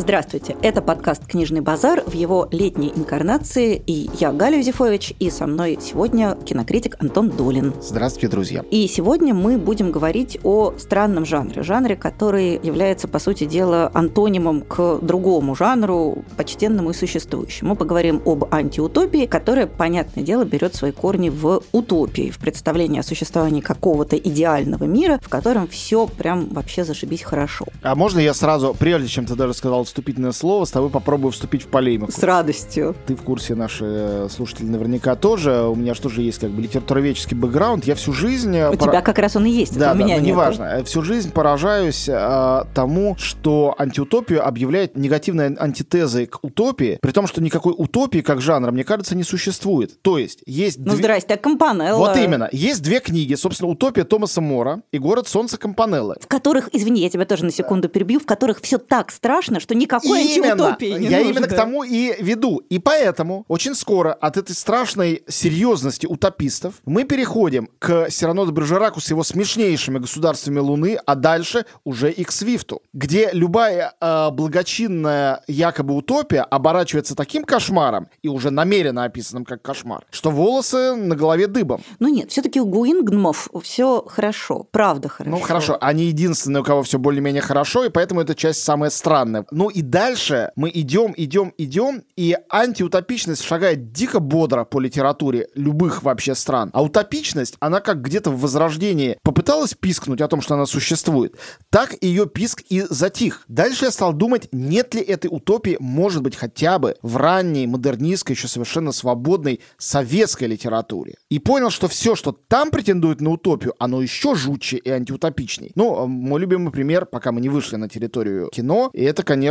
Здравствуйте, это подкаст «Книжный базар» в его летней инкарнации. И я, Галя Юзефович, и со мной сегодня кинокритик Антон Долин. Здравствуйте, друзья. И сегодня мы будем говорить о странном жанре. Жанре, который является, по сути дела, антонимом к другому жанру, почтенному и существующему. Мы поговорим об антиутопии, которая, понятное дело, берет свои корни в утопии, в представлении о существовании какого-то идеального мира, в котором все прям вообще зашибись хорошо. А можно я сразу, прежде чем ты даже сказал вступительное слово, с тобой попробую вступить в полемику. С радостью. Ты в курсе, наши э, слушатели наверняка тоже. У меня же тоже есть как бы литературоведческий бэкграунд. Я всю жизнь... Э, у пора... тебя как раз он и есть, да, у меня да, нет. неважно. Э, всю жизнь поражаюсь а, тому, что антиутопию объявляет негативной антитезой к утопии, при том, что никакой утопии как жанра, мне кажется, не существует. То есть есть... Ну, две... здрасте, а Компанелла... Вот именно. Есть две книги, собственно, «Утопия» Томаса Мора и «Город солнца» Компанеллы. В которых, извини, я тебя тоже на секунду перебью, в которых все так страшно, что никакой именно, антиутопии не Я нужно. именно к тому и веду. И поэтому очень скоро от этой страшной серьезности утопистов мы переходим к Сирано де Бержераку с его смешнейшими государствами Луны, а дальше уже и к Свифту, где любая э, благочинная якобы утопия оборачивается таким кошмаром и уже намеренно описанным как кошмар, что волосы на голове дыбом. Ну нет, все-таки у Гуингнмов все хорошо, правда хорошо. Ну хорошо, они единственные, у кого все более-менее хорошо, и поэтому эта часть самая странная. Ну и дальше мы идем, идем, идем, и антиутопичность шагает дико бодро по литературе любых вообще стран. А утопичность, она как где-то в Возрождении попыталась пискнуть о том, что она существует, так ее писк и затих. Дальше я стал думать, нет ли этой утопии, может быть, хотя бы в ранней, модернистской, еще совершенно свободной советской литературе. И понял, что все, что там претендует на утопию, оно еще жутче и антиутопичней. Ну, мой любимый пример, пока мы не вышли на территорию кино, и это, конечно,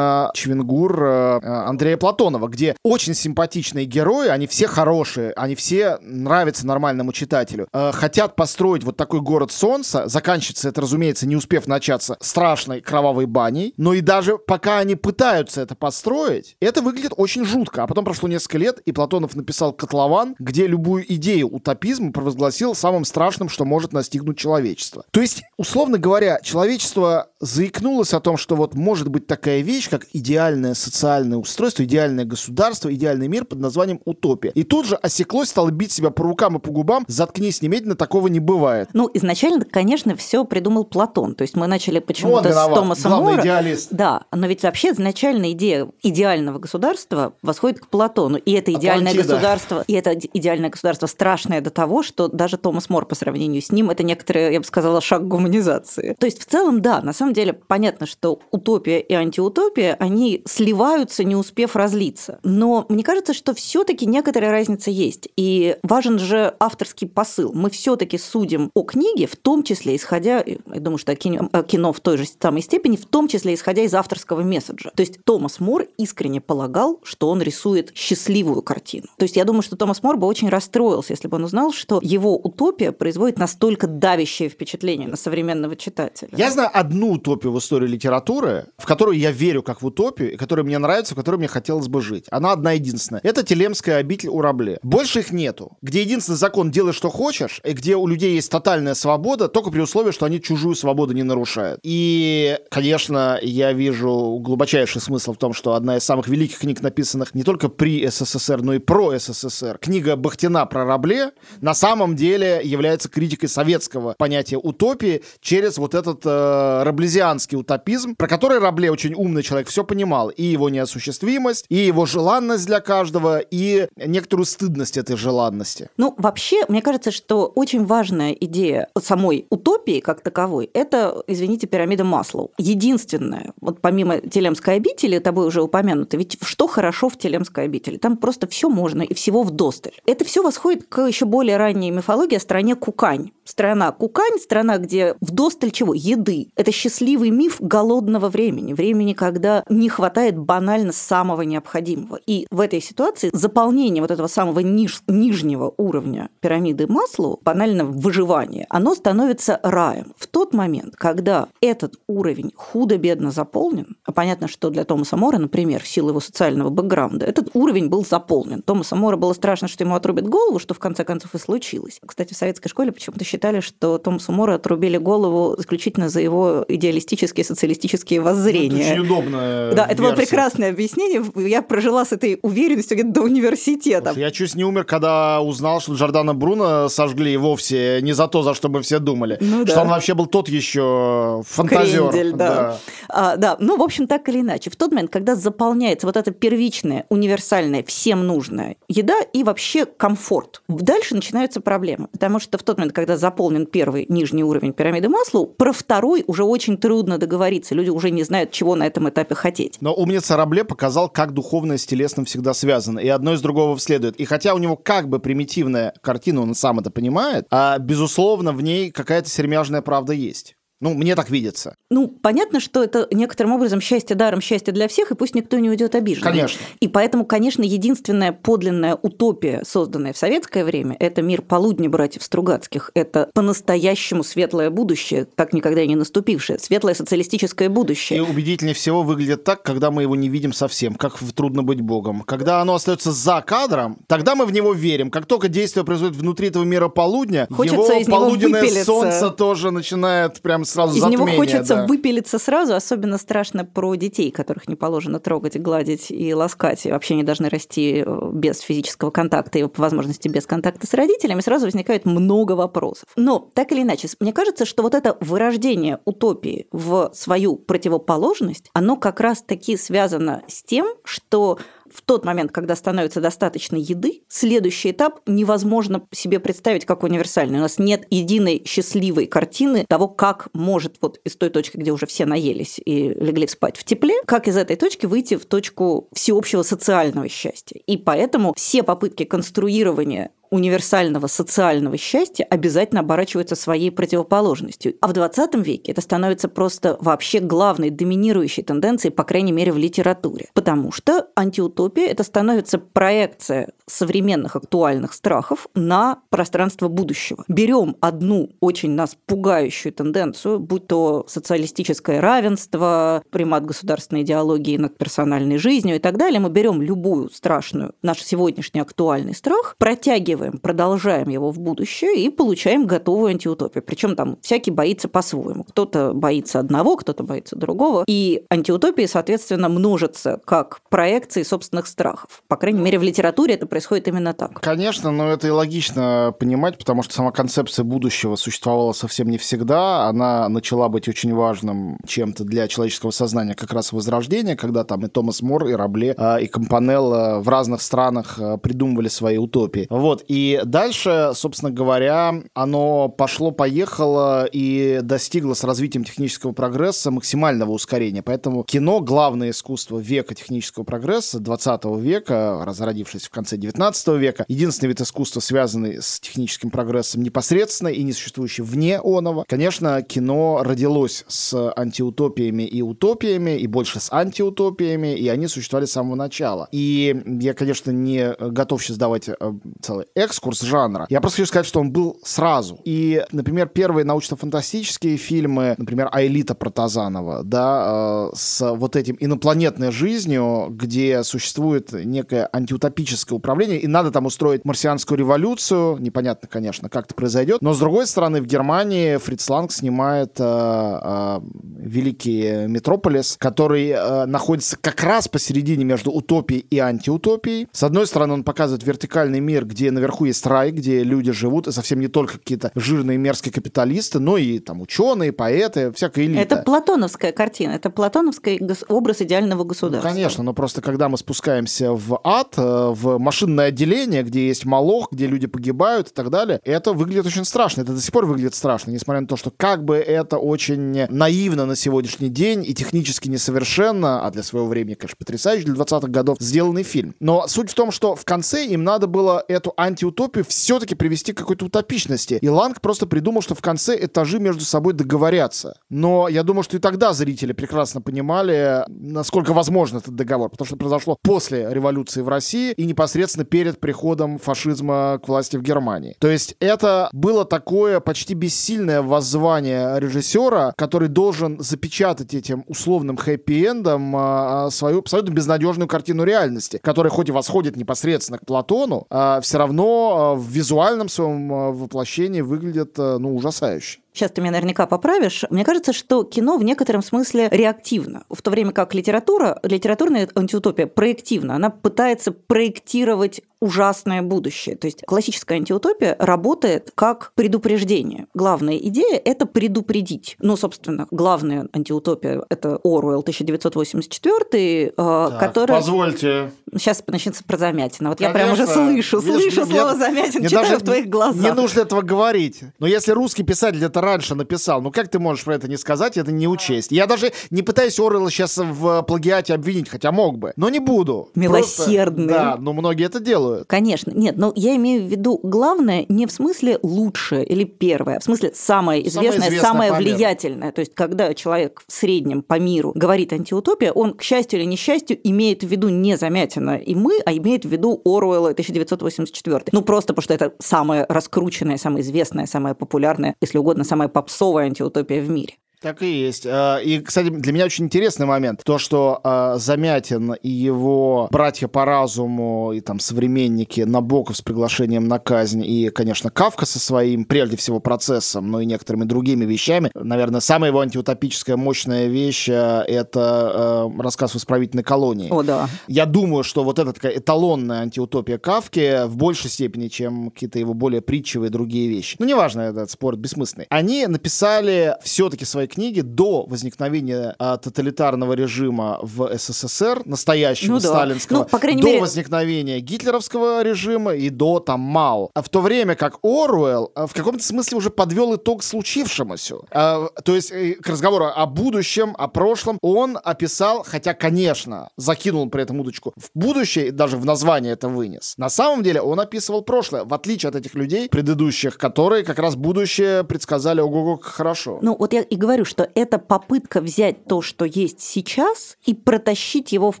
Чвенгур э, Андрея Платонова, где очень симпатичные герои, они все хорошие, они все нравятся нормальному читателю, э, хотят построить вот такой город солнца, заканчивается это, разумеется, не успев начаться страшной кровавой баней, но и даже пока они пытаются это построить, это выглядит очень жутко. А потом прошло несколько лет, и Платонов написал «Котлован», где любую идею утопизма провозгласил самым страшным, что может настигнуть человечество. То есть, условно говоря, человечество заикнулось о том, что вот может быть такая вещь, как идеальное социальное устройство, идеальное государство, идеальный мир под названием утопия. И тут же осеклось, стало бить себя по рукам и по губам, заткнись немедленно, такого не бывает. Ну, изначально, конечно, все придумал Платон. То есть мы начали почему-то ну, с Томаса Главный Мора. идеалист. Да, но ведь вообще изначально идея идеального государства восходит к Платону. И это идеальное Атлантида. государство, и это идеальное государство страшное до того, что даже Томас Мор по сравнению с ним это некоторые, я бы сказала, шаг гуманизации. То есть в целом, да, на самом деле понятно, что утопия и антиутопия, они сливаются, не успев разлиться. Но мне кажется, что все-таки некоторая разница есть. И важен же авторский посыл. Мы все-таки судим о книге, в том числе исходя, я думаю, что кино, кино в той же самой степени, в том числе исходя из авторского месседжа. То есть Томас Мор искренне полагал, что он рисует счастливую картину. То есть я думаю, что Томас Мор бы очень расстроился, если бы он узнал, что его утопия производит настолько давящее впечатление на современного читателя. Я знаю одну утопию в истории литературы, в которую я верю как в утопию, и которая мне нравится, в которой мне хотелось бы жить. Она одна единственная. Это Телемская обитель у Рабле. Больше их нету. Где единственный закон «делай, что хочешь», и где у людей есть тотальная свобода, только при условии, что они чужую свободу не нарушают. И, конечно, я вижу глубочайший смысл в том, что одна из самых великих книг, написанных не только при СССР, но и про СССР, книга Бахтина про Рабле, на самом деле является критикой советского понятия утопии через вот этот э, раблезианский утопизм, про который Рабле очень умный человек все понимал. И его неосуществимость, и его желанность для каждого, и некоторую стыдность этой желанности. Ну, вообще, мне кажется, что очень важная идея самой утопии как таковой – это, извините, пирамида Маслоу. Единственное, вот помимо Телемской обители, тобой уже упомянуто, ведь что хорошо в Телемской обители? Там просто все можно и всего вдосталь. Это все восходит к еще более ранней мифологии о стране Кукань. Страна Кукань, страна, где вдосталь чего? Еды. Это счастливый миф голодного времени, времени, когда не хватает банально самого необходимого. И в этой ситуации заполнение вот этого самого ниж, нижнего уровня пирамиды Маслоу, банально выживание, оно становится раем. В тот момент, когда этот уровень худо-бедно заполнен, а понятно, что для Томаса Мора, например, в силу его социального бэкграунда, этот уровень был заполнен. Томаса Мора было страшно, что ему отрубят голову, что в конце концов и случилось. Кстати, в советской школе почему-то считали, что Томасу Мору отрубили голову исключительно за его идеалистические социалистические воззрения. Это очень удобно. Да, это было прекрасное объяснение. Я прожила с этой уверенностью где-то до университета. Я чуть не умер, когда узнал, что Джордана Бруно сожгли вовсе не за то, за что мы все думали. Ну, да. Что он вообще был тот еще фантазер. Крендель, да. Да. А, да. Ну, в общем, так или иначе. В тот момент, когда заполняется вот эта первичная, универсальная, всем нужная еда и вообще комфорт, дальше начинаются проблемы. Потому что в тот момент, когда заполнен первый нижний уровень пирамиды масла, про второй уже очень трудно договориться. Люди уже не знают, чего на этом этапе хотеть. Но умница Рабле показал, как духовное с телесным всегда связано. И одно из другого следует. И хотя у него как бы примитивная картина, он сам это понимает, а, безусловно, в ней какая-то сермяжная правда есть. Ну, мне так видится. Ну, понятно, что это некоторым образом счастье даром, счастье для всех, и пусть никто не уйдет обиженным. Конечно. И поэтому, конечно, единственная подлинная утопия, созданная в советское время, это мир полудня братьев Стругацких. Это по-настоящему светлое будущее, так никогда и не наступившее. Светлое социалистическое будущее. И убедительнее всего выглядит так, когда мы его не видим совсем, как в «Трудно быть Богом». Когда оно остается за кадром, тогда мы в него верим. Как только действие происходит внутри этого мира полудня, Хочется его полуденное солнце тоже начинает прям сразу Из затмение, него хочется да. выпилиться сразу, особенно страшно про детей, которых не положено трогать, гладить и ласкать, и вообще не должны расти э, без физического контакта и, по возможности, без контакта с родителями, сразу возникает много вопросов. Но, так или иначе, мне кажется, что вот это вырождение утопии в свою противоположность, оно как раз-таки связано с тем, что в тот момент, когда становится достаточно еды, следующий этап невозможно себе представить как универсальный. У нас нет единой счастливой картины того, как может вот из той точки, где уже все наелись и легли спать в тепле, как из этой точки выйти в точку всеобщего социального счастья. И поэтому все попытки конструирования универсального социального счастья обязательно оборачиваются своей противоположностью. А в 20 веке это становится просто вообще главной доминирующей тенденцией, по крайней мере, в литературе. Потому что антиутопия – это становится проекция современных актуальных страхов на пространство будущего. Берем одну очень нас пугающую тенденцию, будь то социалистическое равенство, примат государственной идеологии над персональной жизнью и так далее, мы берем любую страшную, наш сегодняшний актуальный страх, протягиваем впитываем, продолжаем его в будущее и получаем готовую антиутопию. Причем там всякий боится по-своему. Кто-то боится одного, кто-то боится другого. И антиутопии, соответственно, множатся как проекции собственных страхов. По крайней мере, в литературе это происходит именно так. Конечно, но это и логично понимать, потому что сама концепция будущего существовала совсем не всегда. Она начала быть очень важным чем-то для человеческого сознания как раз возрождение, когда там и Томас Мор, и Рабле, а, и Компанелло в разных странах а, придумывали свои утопии. Вот. И дальше, собственно говоря, оно пошло-поехало и достигло с развитием технического прогресса максимального ускорения. Поэтому кино — главное искусство века технического прогресса, 20 века, разродившись в конце 19 века. Единственный вид искусства, связанный с техническим прогрессом непосредственно и не существующий вне оного. Конечно, кино родилось с антиутопиями и утопиями, и больше с антиутопиями, и они существовали с самого начала. И я, конечно, не готов сейчас давать э, целый экскурс жанра. Я просто хочу сказать, что он был сразу. И, например, первые научно-фантастические фильмы, например, Аэлита Протазанова, да, э, с вот этим инопланетной жизнью, где существует некое антиутопическое управление, и надо там устроить марсианскую революцию. Непонятно, конечно, как это произойдет. Но, с другой стороны, в Германии Фриц Ланг снимает э, э, великий Метрополис, который э, находится как раз посередине между утопией и антиутопией. С одной стороны, он показывает вертикальный мир, где наверху есть рай, где люди живут, и совсем не только какие-то жирные мерзкие капиталисты, но и там ученые, поэты, всякая элита. Это платоновская картина, это платоновский образ идеального государства. Ну, конечно, но просто когда мы спускаемся в ад, э, в машинное отделение, где есть молох, где люди погибают и так далее, это выглядит очень страшно. Это до сих пор выглядит страшно, несмотря на то, что как бы это очень наивно на сегодняшний день и технически несовершенно, а для своего времени, конечно, потрясающий для 20-х годов сделанный фильм. Но суть в том, что в конце им надо было эту антиутопию все-таки привести к какой-то утопичности. И Ланг просто придумал, что в конце этажи между собой договорятся. Но я думаю, что и тогда зрители прекрасно понимали, насколько возможен этот договор, потому что произошло после революции в России и непосредственно перед приходом фашизма к власти в Германии. То есть это было такое почти бессильное воззвание режиссера, который должен запечатать этим условным хэппи-эндом а, свою абсолютно безнадежную картину реальности, которая хоть и восходит непосредственно к Платону, а все равно оно в визуальном своем воплощении выглядит, ну, ужасающе. Сейчас ты меня наверняка поправишь. Мне кажется, что кино в некотором смысле реактивно. В то время как литература, литературная антиутопия проективна. Она пытается проектировать ужасное будущее. То есть классическая антиутопия работает как предупреждение. Главная идея – это предупредить. Ну, собственно, главная антиутопия – это Оруэлл 1984, э, так, который... Позвольте. Сейчас начнется про Замятина. Вот Конечно. я прям уже слышу, Видишь, слышу мне, слово Замятин, читаю даже в твоих глазах. Не нужно этого говорить. Но если русский писатель это раньше написал, ну как ты можешь про это не сказать, это не учесть? Я даже не пытаюсь Оруэлла сейчас в плагиате обвинить, хотя мог бы, но не буду. Милосердный. Просто, да, но многие это делают. Конечно. Нет, но я имею в виду главное не в смысле лучшее или первое, а в смысле самое известное, самое, самое влиятельное. То есть, когда человек в среднем по миру говорит антиутопия, он, к счастью или несчастью, имеет в виду не Замятина и мы, а имеет в виду Оруэлла 1984. Ну, просто потому что это самая раскрученная, самая известная, самая популярная, если угодно, самая попсовая антиутопия в мире. Так и есть. А, и, кстати, для меня очень интересный момент. То, что э, Замятин и его братья по разуму и там современники Набоков с приглашением на казнь и, конечно, Кавка со своим, прежде всего, процессом, но и некоторыми другими вещами. Наверное, самая его антиутопическая мощная вещь э, — это рассказ в исправительной колонии. О, да. Я думаю, что вот эта такая эталонная антиутопия Кавки в большей степени, чем какие-то его более притчевые другие вещи. Ну, неважно, этот спорт бессмысленный. Они написали все-таки свои книги до возникновения а, тоталитарного режима в СССР, настоящего ну, да. сталинского, ну, по крайней до мере... возникновения гитлеровского режима и до там Мао. А в то время как Оруэлл а, в каком-то смысле уже подвел итог случившемуся. А, то есть э, к разговору о будущем, о прошлом, он описал, хотя, конечно, закинул при этом удочку в будущее, даже в название это вынес. На самом деле он описывал прошлое, в отличие от этих людей предыдущих, которые как раз будущее предсказали ого-го хорошо. Ну вот я и говорю, говорю, что это попытка взять то, что есть сейчас, и протащить его в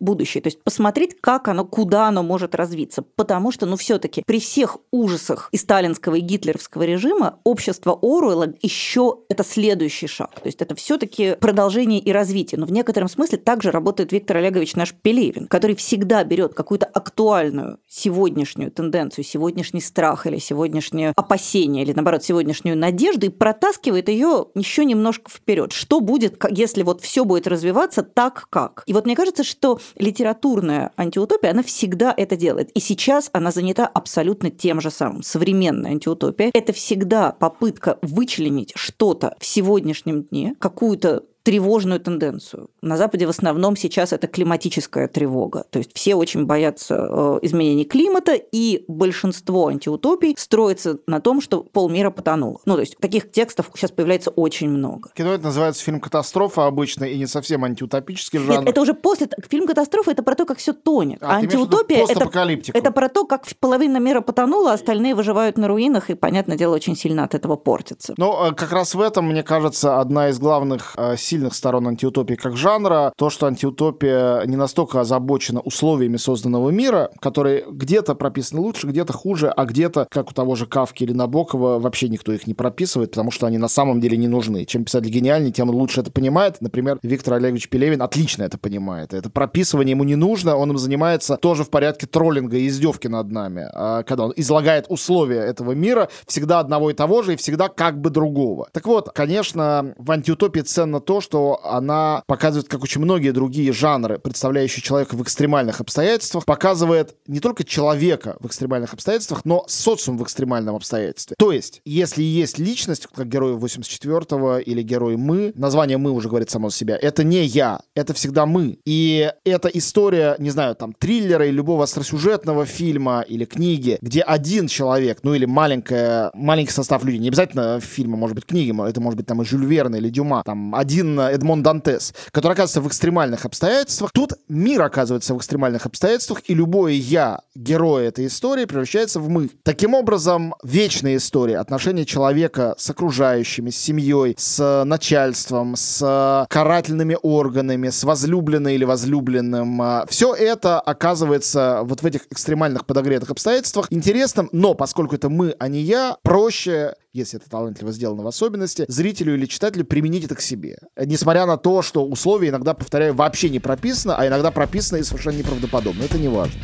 будущее. То есть посмотреть, как оно, куда оно может развиться. Потому что, ну, все-таки при всех ужасах и сталинского, и гитлеровского режима общество Оруэлла еще это следующий шаг. То есть это все-таки продолжение и развитие. Но в некотором смысле также работает Виктор Олегович наш Пелевин, который всегда берет какую-то актуальную сегодняшнюю тенденцию, сегодняшний страх или сегодняшнее опасение, или наоборот, сегодняшнюю надежду и протаскивает ее еще немножко в вперед. Что будет, если вот все будет развиваться так, как? И вот мне кажется, что литературная антиутопия, она всегда это делает. И сейчас она занята абсолютно тем же самым. Современная антиутопия – это всегда попытка вычленить что-то в сегодняшнем дне, какую-то тревожную тенденцию. На Западе в основном сейчас это климатическая тревога. То есть все очень боятся э, изменений климата, и большинство антиутопий строится на том, что полмира потонуло. Ну, то есть таких текстов сейчас появляется очень много. Кино это называется фильм «Катастрофа» обычно, и не совсем антиутопический жанр. Нет, это уже после... Фильм «Катастрофа» — это про то, как все тонет. А, а антиутопия — это, это про то, как половина мира потонула, а остальные выживают на руинах, и, понятное дело, очень сильно от этого портятся. Ну, как раз в этом, мне кажется, одна из главных э, сильных сторон антиутопии как жанра, то, что антиутопия не настолько озабочена условиями созданного мира, которые где-то прописаны лучше, где-то хуже, а где-то, как у того же Кавки или Набокова, вообще никто их не прописывает, потому что они на самом деле не нужны. Чем писатель гениальнее, тем он лучше это понимает. Например, Виктор Олегович Пелевин отлично это понимает. Это прописывание ему не нужно, он им занимается тоже в порядке троллинга и издевки над нами. А когда он излагает условия этого мира, всегда одного и того же, и всегда как бы другого. Так вот, конечно, в антиутопии ценно то, что она показывает, как очень многие другие жанры, представляющие человека в экстремальных обстоятельствах, показывает не только человека в экстремальных обстоятельствах, но социум в экстремальном обстоятельстве. То есть, если есть личность, как герой 84-го или герой «Мы», название «Мы» уже говорит само за себя, это не я, это всегда мы. И эта история, не знаю, там, триллера или любого остросюжетного фильма или книги, где один человек, ну или маленькая, маленький состав людей, не обязательно фильма, может быть, книги, это может быть там и Жюль Верн или Дюма, там один Эдмон Дантес, который оказывается в экстремальных обстоятельствах. Тут мир оказывается в экстремальных обстоятельствах, и любое «я» героя этой истории превращается в «мы». Таким образом, вечная история отношения человека с окружающими, с семьей, с начальством, с карательными органами, с возлюбленной или возлюбленным, а, все это оказывается вот в этих экстремальных подогретых обстоятельствах интересным, но поскольку это мы, а не я, проще если это талантливо сделано в особенности, зрителю или читателю применить это к себе. Несмотря на то, что условия иногда, повторяю, вообще не прописано, а иногда прописано и совершенно неправдоподобно. Это не важно.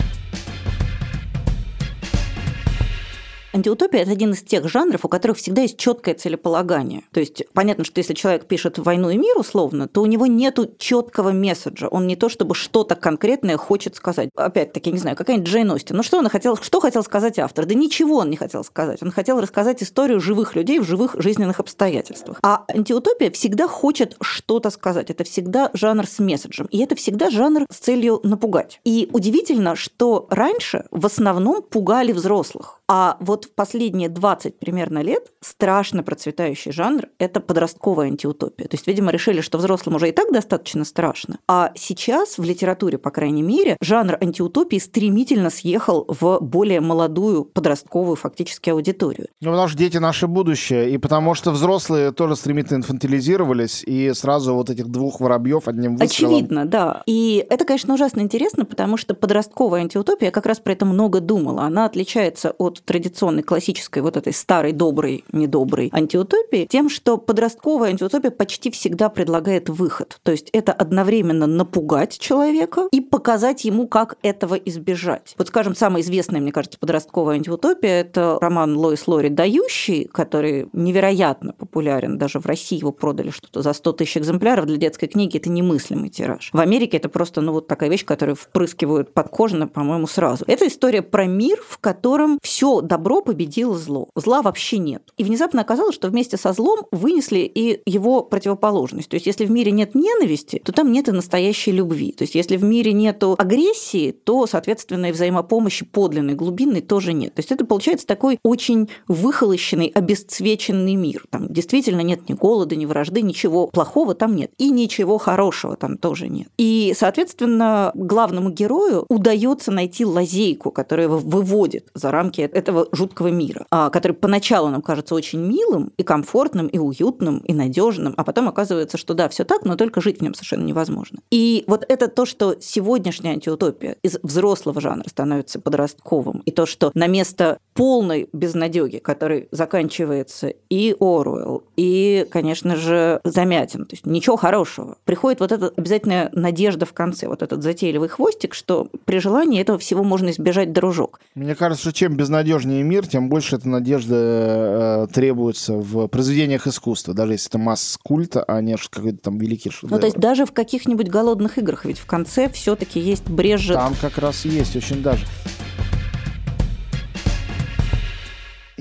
Антиутопия – это один из тех жанров, у которых всегда есть четкое целеполагание. То есть понятно, что если человек пишет «Войну и мир» условно, то у него нет четкого месседжа. Он не то чтобы что-то конкретное хочет сказать. Опять-таки, не знаю, какая-нибудь Джейн Остин. Ну что он хотел, что хотел сказать автор? Да ничего он не хотел сказать. Он хотел рассказать историю живых людей в живых жизненных обстоятельствах. А антиутопия всегда хочет что-то сказать. Это всегда жанр с месседжем. И это всегда жанр с целью напугать. И удивительно, что раньше в основном пугали взрослых. А вот в последние 20 примерно лет страшно процветающий жанр – это подростковая антиутопия. То есть, видимо, решили, что взрослым уже и так достаточно страшно. А сейчас в литературе, по крайней мере, жанр антиутопии стремительно съехал в более молодую подростковую фактически аудиторию. Ну, потому что дети – наше будущее, и потому что взрослые тоже стремительно инфантилизировались, и сразу вот этих двух воробьев одним выстрелом. Очевидно, да. И это, конечно, ужасно интересно, потому что подростковая антиутопия, я как раз про это много думала, она отличается от традиционной классической вот этой старой доброй, недоброй антиутопии тем, что подростковая антиутопия почти всегда предлагает выход. То есть это одновременно напугать человека и показать ему, как этого избежать. Вот, скажем, самая известная, мне кажется, подростковая антиутопия – это роман Лоис Лори «Дающий», который невероятно популярен. Даже в России его продали что-то за 100 тысяч экземпляров. Для детской книги это немыслимый тираж. В Америке это просто ну, вот такая вещь, которую впрыскивают подкожно, по-моему, сразу. Это история про мир, в котором все добро победило зло. Зла вообще нет. И внезапно оказалось, что вместе со злом вынесли и его противоположность. То есть если в мире нет ненависти, то там нет и настоящей любви. То есть если в мире нет агрессии, то, соответственно, и взаимопомощи подлинной, глубинной тоже нет. То есть это получается такой очень выхолощенный, обесцвеченный мир. Там действительно нет ни голода, ни вражды, ничего плохого там нет. И ничего хорошего там тоже нет. И, соответственно, главному герою удается найти лазейку, которая его выводит за рамки этого жуткого мира, а, который поначалу нам кажется очень милым и комфортным, и уютным, и надежным, а потом оказывается, что да, все так, но только жить в нем совершенно невозможно. И вот это то, что сегодняшняя антиутопия из взрослого жанра становится подростковым, и то, что на место полной безнадеги, который заканчивается и Оруэлл, и, конечно же, Замятин, то есть ничего хорошего, приходит вот эта обязательная надежда в конце, вот этот затейливый хвостик, что при желании этого всего можно избежать дружок. Мне кажется, что чем безнадежнее надежнее мир, тем больше эта надежда э, требуется в произведениях искусства, даже если это масс-культа, а не какой-то там великий шедевр. Ну, то есть даже в каких-нибудь голодных играх, ведь в конце все таки есть брежет. Там как раз есть очень даже.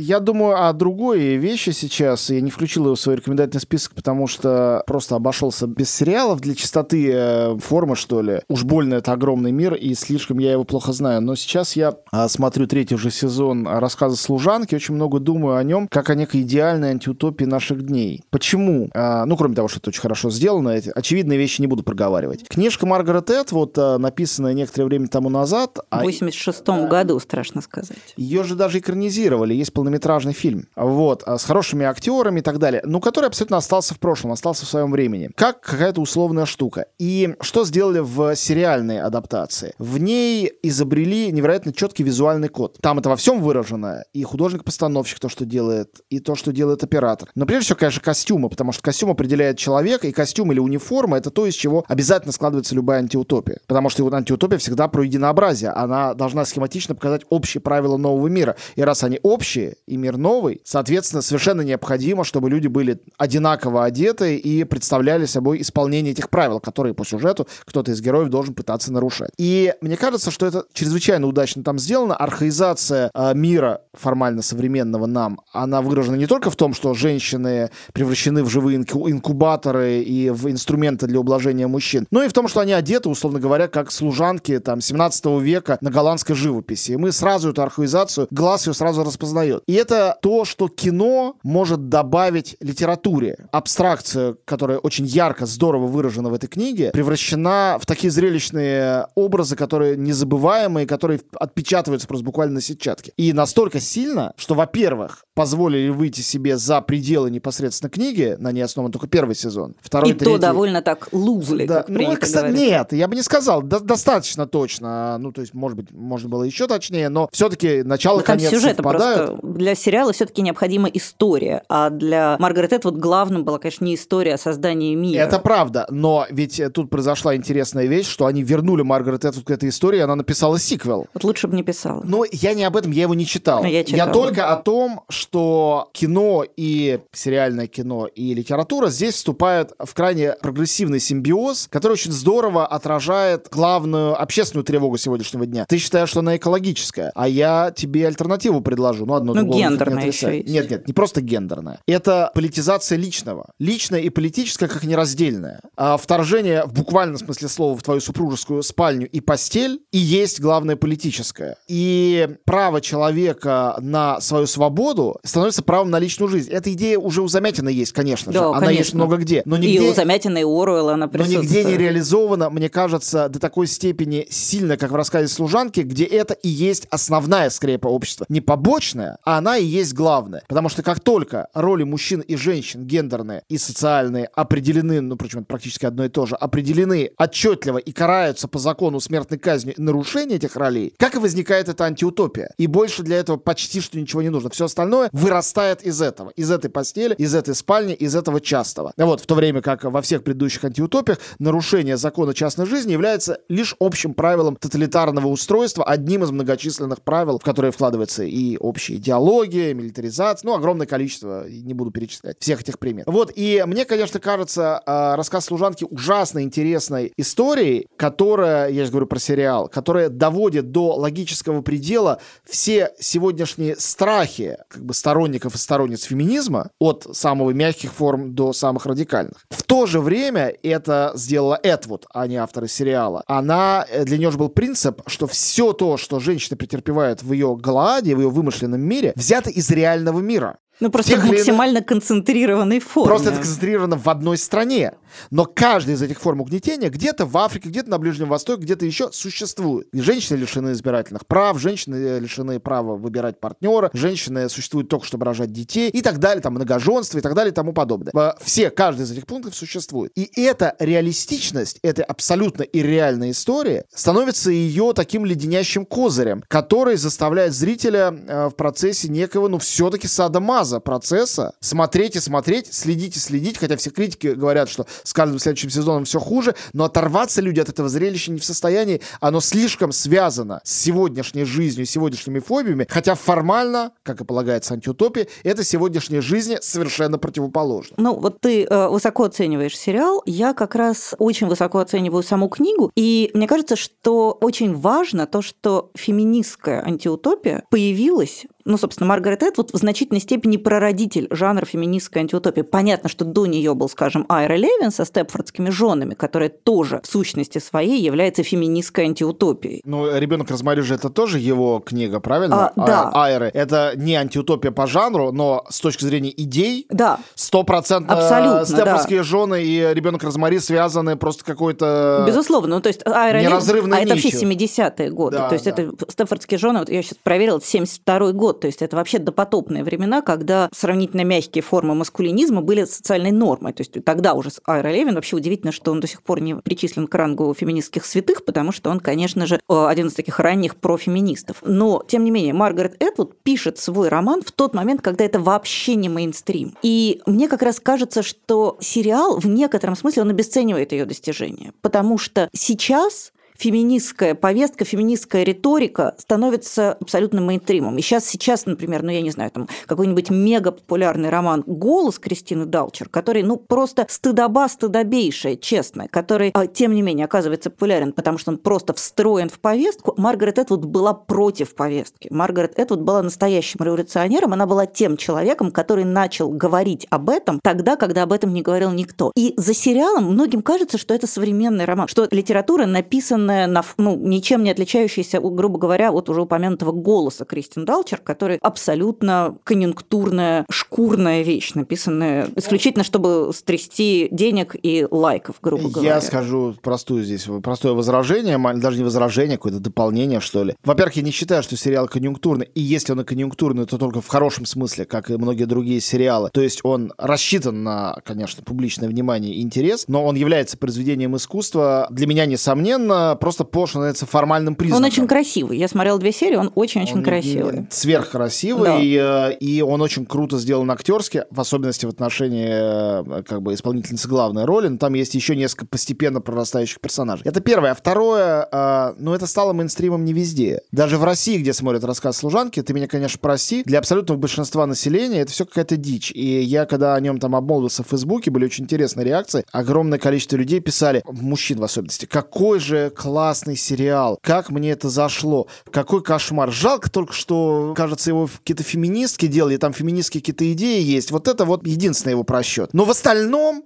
Я думаю о другой вещи сейчас. Я не включил его в свой рекомендательный список, потому что просто обошелся без сериалов для чистоты э, формы, что ли. Уж больно это огромный мир, и слишком я его плохо знаю. Но сейчас я а, смотрю третий уже сезон рассказа служанки, очень много думаю о нем, как о некой идеальной антиутопии наших дней. Почему? А, ну, кроме того, что это очень хорошо сделано, эти очевидные вещи не буду проговаривать. Книжка Маргарет Эд, вот а, написанная некоторое время тому назад. В 86-м а, году, страшно сказать. Ее же даже экранизировали. Есть полный полнометражный фильм, вот, а с хорошими актерами и так далее, но который абсолютно остался в прошлом, остался в своем времени. Как какая-то условная штука. И что сделали в сериальной адаптации? В ней изобрели невероятно четкий визуальный код. Там это во всем выражено. И художник-постановщик то, что делает, и то, что делает оператор. Но прежде всего, конечно, костюмы, потому что костюм определяет человека, и костюм или униформа — это то, из чего обязательно складывается любая антиутопия. Потому что антиутопия всегда про единообразие. Она должна схематично показать общие правила нового мира. И раз они общие, и мир новый. Соответственно, совершенно необходимо, чтобы люди были одинаково одеты и представляли собой исполнение этих правил, которые по сюжету кто-то из героев должен пытаться нарушать. И мне кажется, что это чрезвычайно удачно там сделано. Архаизация э, мира формально современного нам, она выражена не только в том, что женщины превращены в живые инкубаторы и в инструменты для ублажения мужчин, но и в том, что они одеты, условно говоря, как служанки там 17 века на голландской живописи. И мы сразу эту архаизацию, глаз ее сразу распознает. И это то, что кино может добавить литературе. Абстракция, которая очень ярко, здорово выражена в этой книге, превращена в такие зрелищные образы, которые незабываемые, которые отпечатываются просто буквально на сетчатке. И настолько сильно, что, во-первых, позволили выйти себе за пределы непосредственно книги, на ней основан только первый сезон. Второй, И третий... то довольно так лузли, да. как ну, кстати, говорить. Нет, я бы не сказал. До- достаточно точно. Ну, то есть, может быть, можно было еще точнее, но все-таки начало, но конец сюжет совпадают. Просто для для сериала все-таки необходима история, а для Маргарет Этвуд главным была, конечно, не история, а создание мира. Это правда, но ведь тут произошла интересная вещь, что они вернули Маргарет Этвуд к этой истории, и она написала сиквел. Вот лучше бы не писала. Ну, я не об этом, я его не читал. Я, я только о том, что кино и сериальное кино и литература здесь вступают в крайне прогрессивный симбиоз, который очень здорово отражает главную общественную тревогу сегодняшнего дня. Ты считаешь, что она экологическая, а я тебе альтернативу предложу. Ну, одно ну гендерная еще есть. Нет, нет, не просто гендерная. Это политизация личного. Личное и политическое как нераздельное. А вторжение в буквальном смысле слова в твою супружескую спальню и постель и есть главное политическое. И право человека на свою свободу становится правом на личную жизнь. Эта идея уже у Замятина есть, конечно да, же. Она есть много где. Но нигде, и у Замятина, и у Оруэлла она присутствует. Но нигде не реализована, мне кажется, до такой степени сильно, как в рассказе «Служанки», где это и есть основная скрепа общества. Не побочная, а она и есть главная. Потому что как только роли мужчин и женщин, гендерные и социальные, определены, ну, причем это практически одно и то же, определены отчетливо и караются по закону смертной казни нарушение этих ролей, как и возникает эта антиутопия. И больше для этого почти что ничего не нужно. Все остальное вырастает из этого, из этой постели, из этой спальни, из этого частого. Вот, в то время как во всех предыдущих антиутопиях нарушение закона частной жизни является лишь общим правилом тоталитарного устройства, одним из многочисленных правил, в которые вкладывается и общая идеология, милитаризация, ну, огромное количество, не буду перечислять всех этих примеров. Вот, и мне, конечно, кажется, а, рассказ служанки ужасно интересной историей, которая, я же говорю про сериал, которая доводит до логического предела все сегодняшние страхи как бы сторонников и сторонниц феминизма от самых мягких форм до самых радикальных. В то же время это сделала Этвуд, а не авторы сериала. Она, э, для нее же был принцип, что все то, что женщина претерпевает в ее Галааде, в ее вымышленном мире, взято из реального мира. Ну, просто в максимально концентрированной форме. Просто это концентрировано в одной стране. Но каждая из этих форм угнетения где-то в Африке, где-то на Ближнем Востоке, где-то еще существует. И женщины лишены избирательных прав, женщины э, лишены права выбирать партнера, женщины существуют только чтобы рожать детей и так далее, там многоженство и так далее и тому подобное. Все, каждый из этих пунктов существует. И эта реалистичность, эта абсолютно ирреальная история становится ее таким леденящим козырем, который заставляет зрителя э, в процессе некого, ну, все-таки садомаза фаза процесса. Смотреть и смотреть, следить и следить, хотя все критики говорят, что с каждым следующим сезоном все хуже, но оторваться люди от этого зрелища не в состоянии. Оно слишком связано с сегодняшней жизнью, сегодняшними фобиями, хотя формально, как и полагается антиутопия, это сегодняшняя жизнь совершенно противоположна. Ну, вот ты э, высоко оцениваешь сериал, я как раз очень высоко оцениваю саму книгу, и мне кажется, что очень важно то, что феминистская антиутопия появилась ну, собственно, Маргарет Этвуд в значительной степени прародитель жанра феминистской антиутопии. Понятно, что до нее был, скажем, Айра Левин со степфордскими женами, которая тоже в сущности своей является феминистской антиутопией. Ну, ребенок Розмари же это тоже его книга, правильно? А, да. А, Айры. Это не антиутопия по жанру, но с точки зрения идей, да. стопроцентно Абсолютно, степфордские да. жены и ребенок Розмари связаны просто какой-то Безусловно. Ну, то есть Айра Левин, а это вообще 70-е годы. Да, то есть да. это степфордские жены, вот я сейчас проверила, это 72-й год то есть это вообще допотопные времена, когда сравнительно мягкие формы маскулинизма были социальной нормой. То есть тогда уже Айра Левин, вообще удивительно, что он до сих пор не причислен к рангу феминистских святых, потому что он, конечно же, один из таких ранних профеминистов. Но, тем не менее, Маргарет Этвуд пишет свой роман в тот момент, когда это вообще не мейнстрим. И мне как раз кажется, что сериал в некотором смысле он обесценивает ее достижения, потому что сейчас феминистская повестка, феминистская риторика становится абсолютно мейнстримом. И сейчас, сейчас, например, ну я не знаю, там какой-нибудь мега популярный роман «Голос» Кристины Далчер, который, ну, просто стыдоба стыдобейшая, честно, который, а, тем не менее, оказывается популярен, потому что он просто встроен в повестку. Маргарет Этвуд была против повестки. Маргарет Этвуд была настоящим революционером, она была тем человеком, который начал говорить об этом тогда, когда об этом не говорил никто. И за сериалом многим кажется, что это современный роман, что литература написана написанная, ну, ничем не отличающаяся, грубо говоря, от уже упомянутого голоса Кристин Далчер, который абсолютно конъюнктурная, шкурная вещь, написанная исключительно, чтобы стрясти денег и лайков, грубо говоря. Я скажу простую здесь, простое возражение, даже не возражение, какое-то дополнение, что ли. Во-первых, я не считаю, что сериал конъюнктурный, и если он и конъюнктурный, то только в хорошем смысле, как и многие другие сериалы. То есть он рассчитан на, конечно, публичное внимание и интерес, но он является произведением искусства. Для меня, несомненно, просто пошло становится формальным признаком. Он очень красивый. Я смотрела две серии, он очень-очень красивый. Сверхкрасивый, да. и, э, и он очень круто сделан актерски, в особенности в отношении э, как бы исполнительницы главной роли. Но там есть еще несколько постепенно прорастающих персонажей. Это первое. А второе, э, ну это стало мейнстримом не везде. Даже в России, где смотрят рассказ служанки, ты меня, конечно, прости, для абсолютного большинства населения это все какая-то дичь. И я, когда о нем там обмолвился в Фейсбуке, были очень интересные реакции. Огромное количество людей писали, мужчин в особенности, какой же классный сериал, как мне это зашло, какой кошмар. Жалко только, что, кажется, его какие-то феминистки делали, там феминистские какие-то идеи есть. Вот это вот единственный его просчет. Но в остальном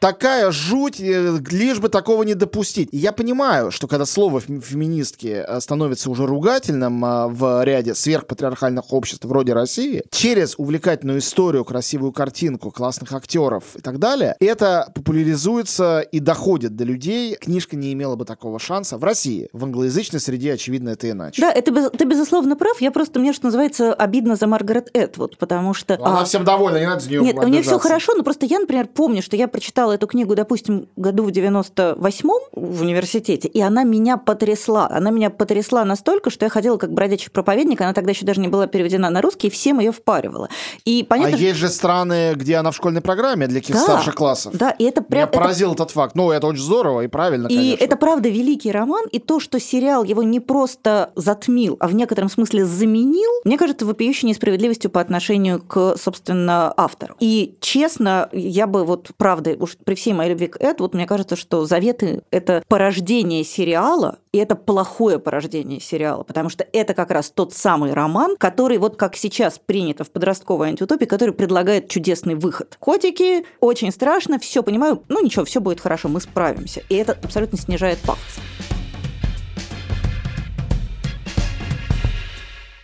такая жуть, э, лишь бы такого не допустить. И я понимаю, что когда слово феминистки э, становится уже ругательным э, в ряде сверхпатриархальных обществ вроде России, через увлекательную историю, красивую картинку, классных актеров и так далее, это популяризуется и доходит до людей. Книжка не имела бы такого шанса в России. В англоязычной среде, очевидно, это иначе. Да, это, ты безусловно прав. Я просто, мне, что называется, обидно за Маргарет Этвуд, потому что... Она а... всем довольна, не надо за нее Нет, у нее все хорошо, но просто я, например, помню, что я прочитала читала эту книгу, допустим, году в 98-м в университете, и она меня потрясла. Она меня потрясла настолько, что я ходила как бродячий проповедник, она тогда еще даже не была переведена на русский, и всем ее впаривала. И понятно, а есть же страны, где она в школьной программе для каких-то да, старших классов. Да, и это прям... Меня поразил это... этот факт. Ну, это очень здорово и правильно, И конечно. это правда великий роман, и то, что сериал его не просто затмил, а в некотором смысле заменил, мне кажется, вопиющей несправедливостью по отношению к, собственно, автору. И, честно, я бы вот, правда, уж при всей моей любви к Эд, вот мне кажется, что «Заветы» — это порождение сериала, и это плохое порождение сериала, потому что это как раз тот самый роман, который, вот как сейчас принято в подростковой антиутопии, который предлагает чудесный выход. Котики, очень страшно, все понимаю, ну ничего, все будет хорошо, мы справимся. И это абсолютно снижает пафос.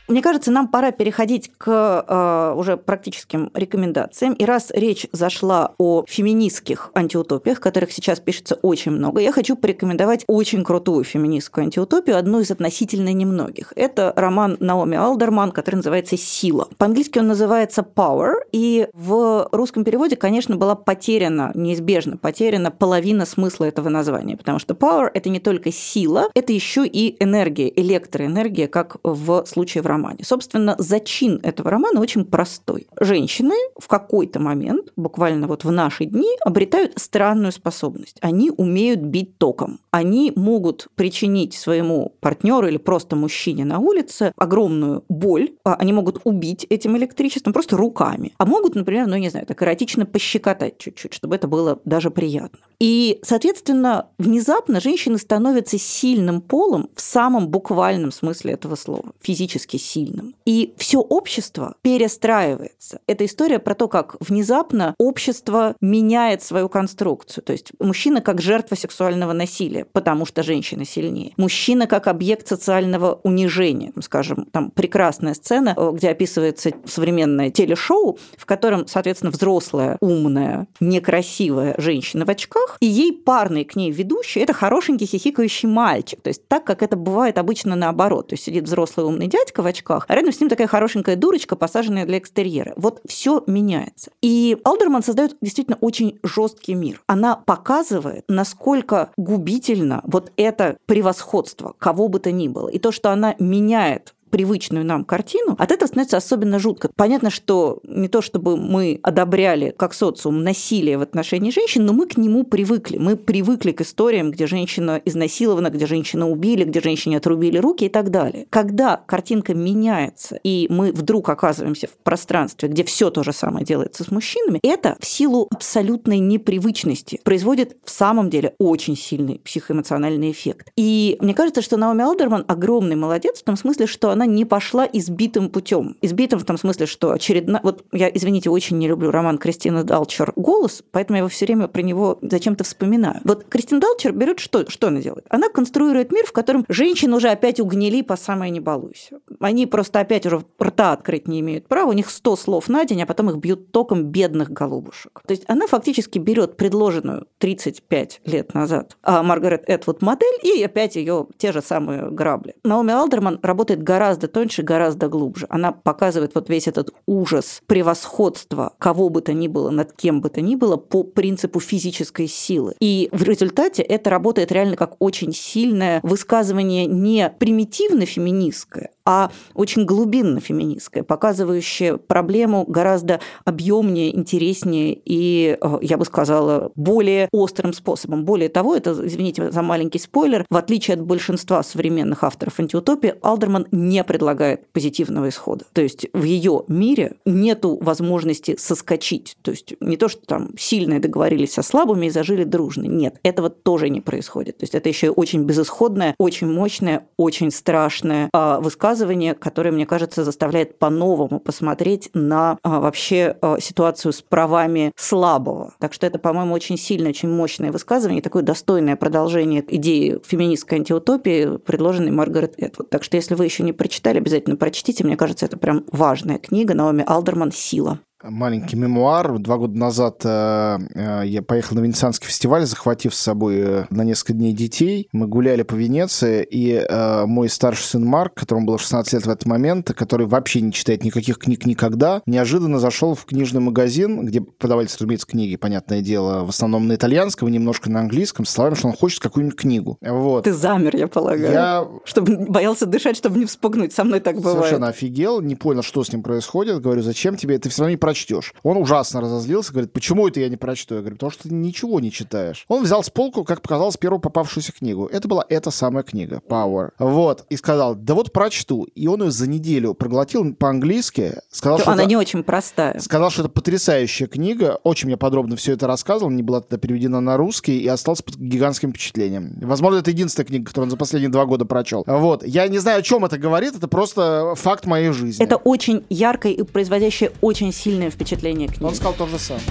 Мне кажется, нам пора переходить к э, уже практическим рекомендациям. И раз речь зашла о феминистских антиутопиях, которых сейчас пишется очень много, я хочу порекомендовать очень крутую феминистскую антиутопию, одну из относительно немногих. Это роман Наоми Алдерман, который называется «Сила». По-английски он называется «Power», и в русском переводе, конечно, была потеряна, неизбежно потеряна половина смысла этого названия, потому что «Power» — это не только сила, это еще и энергия, электроэнергия, как в случае в романе романе. Собственно, зачин этого романа очень простой. Женщины в какой-то момент, буквально вот в наши дни, обретают странную способность. Они умеют бить током. Они могут причинить своему партнеру или просто мужчине на улице огромную боль. А они могут убить этим электричеством просто руками. А могут, например, ну не знаю, так эротично пощекотать чуть-чуть, чтобы это было даже приятно. И, соответственно, внезапно женщины становятся сильным полом в самом буквальном смысле этого слова, физически сильным. И все общество перестраивается. Это история про то, как внезапно общество меняет свою конструкцию. То есть мужчина как жертва сексуального насилия, потому что женщина сильнее. Мужчина как объект социального унижения. Скажем, там прекрасная сцена, э, где описывается современное телешоу, в котором, соответственно, взрослая, умная, некрасивая женщина в очках и ей парный к ней ведущий – это хорошенький хихикающий мальчик. То есть так, как это бывает обычно наоборот. То есть сидит взрослый умный дядька в очках, а рядом с ним такая хорошенькая дурочка, посаженная для экстерьера. Вот все меняется. И Алдерман создает действительно очень жесткий мир. Она показывает, насколько губительно вот это превосходство кого бы то ни было. И то, что она меняет привычную нам картину, от этого становится особенно жутко. Понятно, что не то чтобы мы одобряли как социум насилие в отношении женщин, но мы к нему привыкли. Мы привыкли к историям, где женщина изнасилована, где женщину убили, где женщине отрубили руки и так далее. Когда картинка меняется, и мы вдруг оказываемся в пространстве, где все то же самое делается с мужчинами, это в силу абсолютной непривычности производит в самом деле очень сильный психоэмоциональный эффект. И мне кажется, что Наоми Алдерман огромный молодец в том смысле, что она не пошла избитым путем. Избитым в том смысле, что очередно... Вот я, извините, очень не люблю роман Кристины Далчер «Голос», поэтому я его все время про него зачем-то вспоминаю. Вот Кристина Далчер берет что, что она делает? Она конструирует мир, в котором женщины уже опять угнили по самое не балуйся. Они просто опять уже рта открыть не имеют права, у них 100 слов на день, а потом их бьют током бедных голубушек. То есть она фактически берет предложенную 35 лет назад а Маргарет Этвуд модель и опять ее те же самые грабли. Наоми Алдерман работает гораздо тоньше, гораздо глубже. Она показывает вот весь этот ужас, превосходство кого бы то ни было над кем бы то ни было по принципу физической силы. И в результате это работает реально как очень сильное высказывание не примитивно феминистское, а очень глубинно феминистское, показывающее проблему гораздо объемнее, интереснее и, э, я бы сказала, более острым способом. Более того, это, извините за маленький спойлер, в отличие от большинства современных авторов антиутопии, Алдерман не предлагает позитивного исхода. То есть в ее мире нету возможности соскочить. То есть не то, что там сильные договорились со слабыми и зажили дружно. Нет, этого тоже не происходит. То есть это еще очень безысходное, очень мощное, очень страшное а, высказывание, которое, мне кажется, заставляет по-новому посмотреть на а, вообще а, ситуацию с правами слабого. Так что это, по-моему, очень сильное, очень мощное высказывание, такое достойное продолжение идеи феминистской антиутопии, предложенной Маргарет Этвуд. Так что если вы еще не прочитали, обязательно прочтите. Мне кажется, это прям важная книга Наоми Алдерман «Сила» маленький мемуар. Два года назад э, э, я поехал на Венецианский фестиваль, захватив с собой э, на несколько дней детей. Мы гуляли по Венеции, и э, мой старший сын Марк, которому было 16 лет в этот момент, который вообще не читает никаких книг никогда, неожиданно зашел в книжный магазин, где продавались, разумеется, книги, понятное дело, в основном на итальянском и немножко на английском, с словами, что он хочет какую-нибудь книгу. Вот. Ты замер, я полагаю. Я... Чтобы боялся дышать, чтобы не вспугнуть. Со мной так бывает. Совершенно офигел, не понял, что с ним происходит. Говорю, зачем тебе? Ты все равно не прочтешь. Он ужасно разозлился, говорит, почему это я не прочту? Я говорю, потому что ты ничего не читаешь. Он взял с полку, как показалось, первую попавшуюся книгу. Это была эта самая книга, Power. Вот. И сказал, да вот прочту. И он ее за неделю проглотил по-английски. Сказал, что она это... не очень простая. Сказал, что это потрясающая книга. Очень мне подробно все это рассказывал. Не была тогда переведена на русский и остался под гигантским впечатлением. Возможно, это единственная книга, которую он за последние два года прочел. Вот. Я не знаю, о чем это говорит. Это просто факт моей жизни. Это очень яркое и производящее очень сильное впечатление книги. Он сказал то же самое.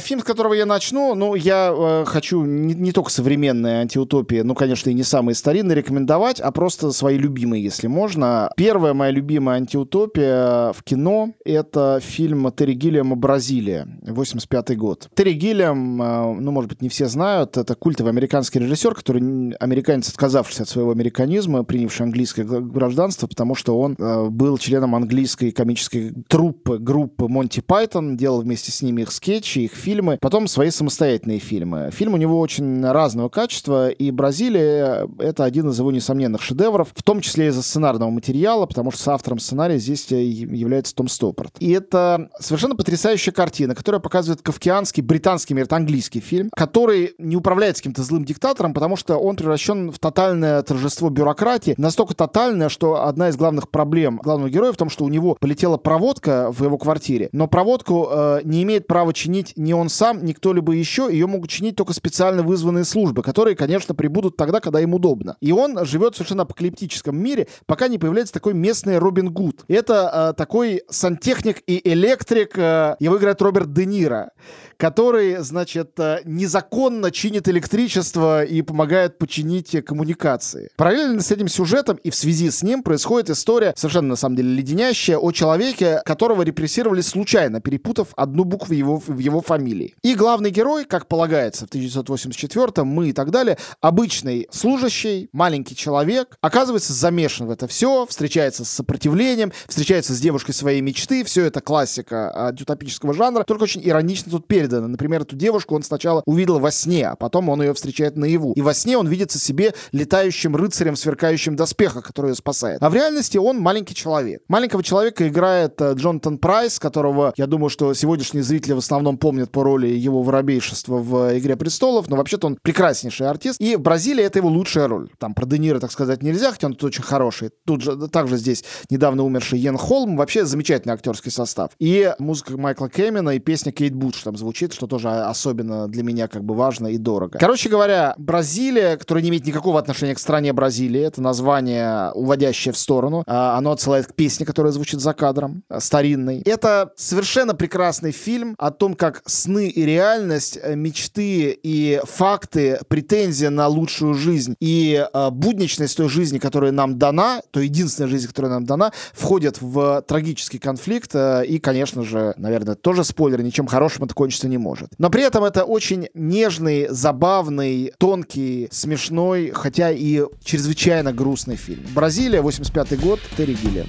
Фильм, с которого я начну, ну, я э, хочу не, не только современные антиутопии, ну, конечно, и не самые старинные рекомендовать, а просто свои любимые, если можно. Первая моя любимая антиутопия в кино — это фильм Терри Гиллиама «Бразилия», 85 год. Терри Гиллиам, э, ну, может быть, не все знают, это культовый американский режиссер, который американец, отказавшийся от своего американизма, принявший английское гражданство, потому что он э, был членом английской комической труппы, группы Монти Пайтон, делал вместе с ними их скетч, передачи, их фильмы, потом свои самостоятельные фильмы. Фильм у него очень разного качества, и «Бразилия» — это один из его несомненных шедевров, в том числе из-за сценарного материала, потому что с автором сценария здесь является Том Стоппорт. И это совершенно потрясающая картина, которая показывает кавкианский, британский мир, английский фильм, который не управляет каким-то злым диктатором, потому что он превращен в тотальное торжество бюрократии, настолько тотальное, что одна из главных проблем главного героя в том, что у него полетела проводка в его квартире, но проводку э, не имеет права чинить чинить не он сам, ни кто-либо еще. Ее могут чинить только специально вызванные службы, которые, конечно, прибудут тогда, когда им удобно. И он живет в совершенно апокалиптическом мире, пока не появляется такой местный Робин Гуд. Это э, такой сантехник и электрик. Э, его играет Роберт Де Ниро который, значит, э, незаконно чинит электричество и помогает починить коммуникации. Параллельно с этим сюжетом и в связи с ним происходит история, совершенно на самом деле леденящая, о человеке, которого репрессировали случайно, перепутав одну букву его, в его фамилии. И главный герой, как полагается в 1984-м, мы и так далее, обычный служащий, маленький человек, оказывается замешан в это все, встречается с сопротивлением, встречается с девушкой своей мечты, все это классика утопического жанра, только очень иронично тут перед передано. Например, эту девушку он сначала увидел во сне, а потом он ее встречает наяву. И во сне он видится себе летающим рыцарем, сверкающим доспехом, который ее спасает. А в реальности он маленький человек. Маленького человека играет э, Джонатан Прайс, которого, я думаю, что сегодняшние зрители в основном помнят по роли его воробейшества в «Игре престолов», но вообще-то он прекраснейший артист. И в Бразилии это его лучшая роль. Там про Де Ниро, так сказать, нельзя, хотя он тут очень хороший. Тут же также здесь недавно умерший Йен Холм. Вообще замечательный актерский состав. И музыка Майкла Кэмина и песня Кейт Бутш там звучит что тоже особенно для меня как бы важно и дорого. Короче говоря, Бразилия, которая не имеет никакого отношения к стране Бразилии, это название, уводящее в сторону. А, оно отсылает к песне, которая звучит за кадром, а, старинной. Это совершенно прекрасный фильм о том, как как сны и реальность, э, мечты и факты, претензия на лучшую жизнь и э, будничность той жизни, которая нам дана, то единственная жизнь, которая нам дана, входят в трагический конфликт. Э, и, конечно же, наверное, тоже спойлер, ничем хорошим это кончиться не может. Но при этом это очень нежный, забавный, тонкий, смешной, хотя и чрезвычайно грустный фильм. Бразилия, 85 год, Терри Гиллиам.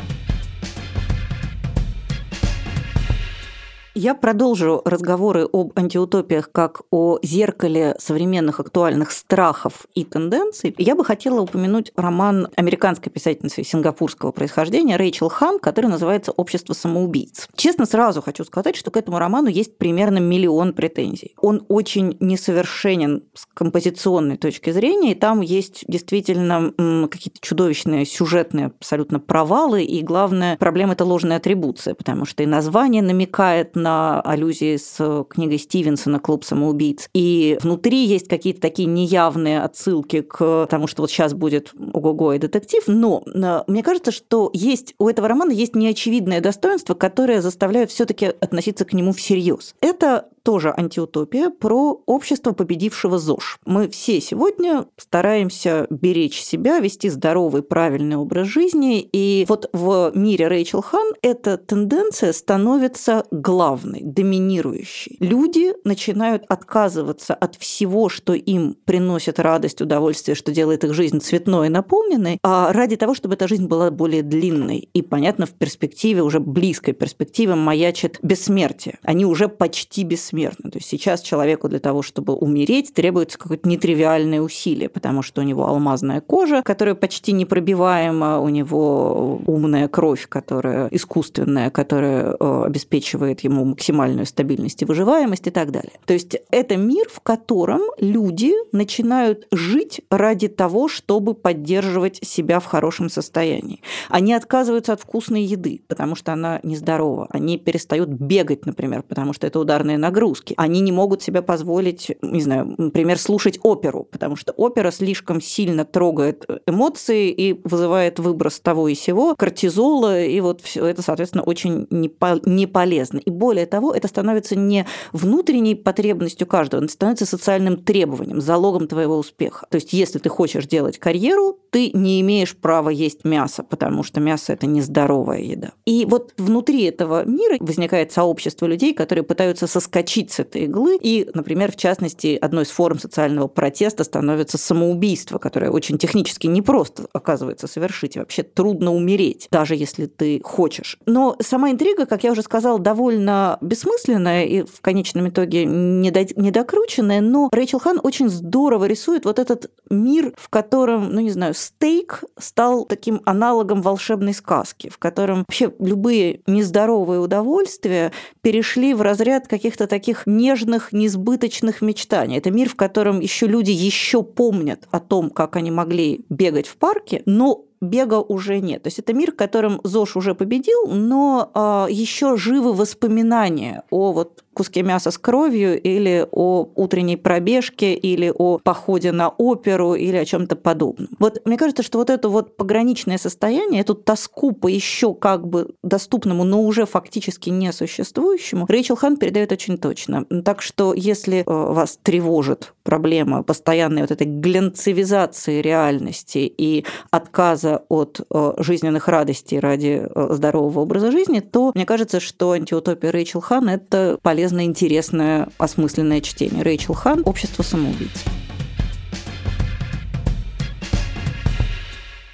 Я продолжу разговоры об антиутопиях как о зеркале современных актуальных страхов и тенденций. Я бы хотела упомянуть роман американской писательницы сингапурского происхождения Рэйчел Хан, который называется «Общество самоубийц». Честно, сразу хочу сказать, что к этому роману есть примерно миллион претензий. Он очень несовершенен с композиционной точки зрения, и там есть действительно какие-то чудовищные сюжетные абсолютно провалы, и главная проблема – это ложная атрибуция, потому что и название намекает на на аллюзии с книгой Стивенсона «Клуб самоубийц». И внутри есть какие-то такие неявные отсылки к тому, что вот сейчас будет ого-го и детектив. Но э, мне кажется, что есть у этого романа есть неочевидное достоинство, которое заставляет все таки относиться к нему всерьез. Это тоже антиутопия про общество победившего ЗОЖ. Мы все сегодня стараемся беречь себя, вести здоровый, правильный образ жизни. И вот в мире Рэйчел Хан эта тенденция становится главной, доминирующей. Люди начинают отказываться от всего, что им приносит радость, удовольствие, что делает их жизнь цветной и наполненной, а ради того, чтобы эта жизнь была более длинной. И, понятно, в перспективе, уже близкой перспективе маячит бессмертие. Они уже почти бессмертны бессмертны. То есть сейчас человеку для того, чтобы умереть, требуется какое-то нетривиальное усилие, потому что у него алмазная кожа, которая почти непробиваема, у него умная кровь, которая искусственная, которая э, обеспечивает ему максимальную стабильность и выживаемость и так далее. То есть это мир, в котором люди начинают жить ради того, чтобы поддерживать себя в хорошем состоянии. Они отказываются от вкусной еды, потому что она нездорова. Они перестают бегать, например, потому что это ударные нагрузки нагрузки. Они не могут себе позволить, не знаю, например, слушать оперу, потому что опера слишком сильно трогает эмоции и вызывает выброс того и сего, кортизола, и вот все это, соответственно, очень не полезно. И более того, это становится не внутренней потребностью каждого, это становится социальным требованием, залогом твоего успеха. То есть, если ты хочешь делать карьеру, ты не имеешь права есть мясо, потому что мясо – это нездоровая еда. И вот внутри этого мира возникает сообщество людей, которые пытаются соскочить соскочить с этой иглы. И, например, в частности, одной из форм социального протеста становится самоубийство, которое очень технически непросто оказывается совершить. И вообще трудно умереть, даже если ты хочешь. Но сама интрига, как я уже сказала, довольно бессмысленная и в конечном итоге недокрученная, но Рэйчел Хан очень здорово рисует вот этот мир, в котором, ну не знаю, стейк стал таким аналогом волшебной сказки, в котором вообще любые нездоровые удовольствия перешли в разряд каких-то таких нежных, несбыточных мечтаний. Это мир, в котором еще люди еще помнят о том, как они могли бегать в парке, но бега уже нет. То есть это мир, в котором ЗОЖ уже победил, но э, а, еще живы воспоминания о вот куске мяса с кровью или о утренней пробежке или о походе на оперу или о чем-то подобном. Вот мне кажется, что вот это вот пограничное состояние, эту тоску по еще как бы доступному, но уже фактически несуществующему, Рэйчел Хан передает очень точно. Так что если э, вас тревожит проблема постоянной вот этой глянцевизации реальности и отказа от э, жизненных радостей ради э, здорового образа жизни, то мне кажется, что антиутопия Рэйчел Хан – это полезно полезное, интересное, осмысленное чтение. Рэйчел Хан «Общество самоубийц».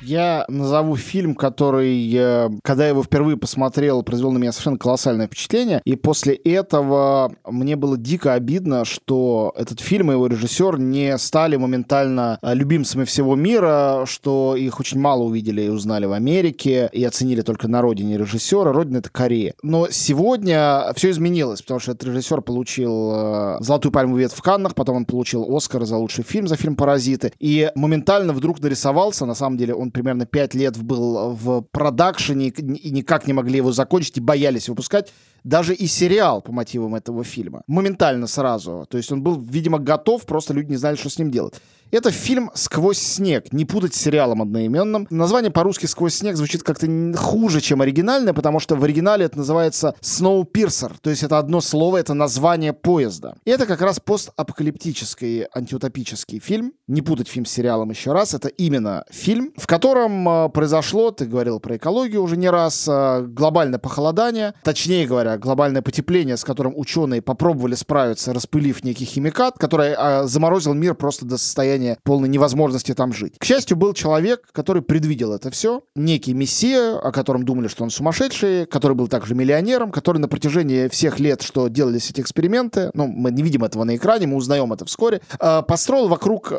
Я назову фильм, который, э, когда я его впервые посмотрел, произвел на меня совершенно колоссальное впечатление. И после этого мне было дико обидно, что этот фильм и его режиссер не стали моментально э, любимцами всего мира, что их очень мало увидели и узнали в Америке, и оценили только на родине режиссера. Родина — это Корея. Но сегодня все изменилось, потому что этот режиссер получил э, «Золотую пальму ветвь» в Каннах, потом он получил «Оскар» за лучший фильм, за фильм «Паразиты». И моментально вдруг нарисовался, на самом деле он примерно 5 лет был в продакшене и никак не могли его закончить и боялись выпускать даже и сериал по мотивам этого фильма. Моментально сразу. То есть он был, видимо, готов, просто люди не знали, что с ним делать. Это фильм «Сквозь снег». Не путать с сериалом одноименным. Название по-русски «Сквозь снег» звучит как-то хуже, чем оригинальное, потому что в оригинале это называется «Snowpiercer». То есть это одно слово, это название поезда. И это как раз постапокалиптический антиутопический фильм. Не путать фильм с сериалом еще раз. Это именно фильм, в котором э, произошло, ты говорил про экологию уже не раз, э, глобальное похолодание, точнее говоря, глобальное потепление, с которым ученые попробовали справиться, распылив некий химикат, который э, заморозил мир просто до состояния полной невозможности там жить. К счастью, был человек, который предвидел это все, некий мессия, о котором думали, что он сумасшедший, который был также миллионером, который на протяжении всех лет, что делались эти эксперименты, ну, мы не видим этого на экране, мы узнаем это вскоре, построил вокруг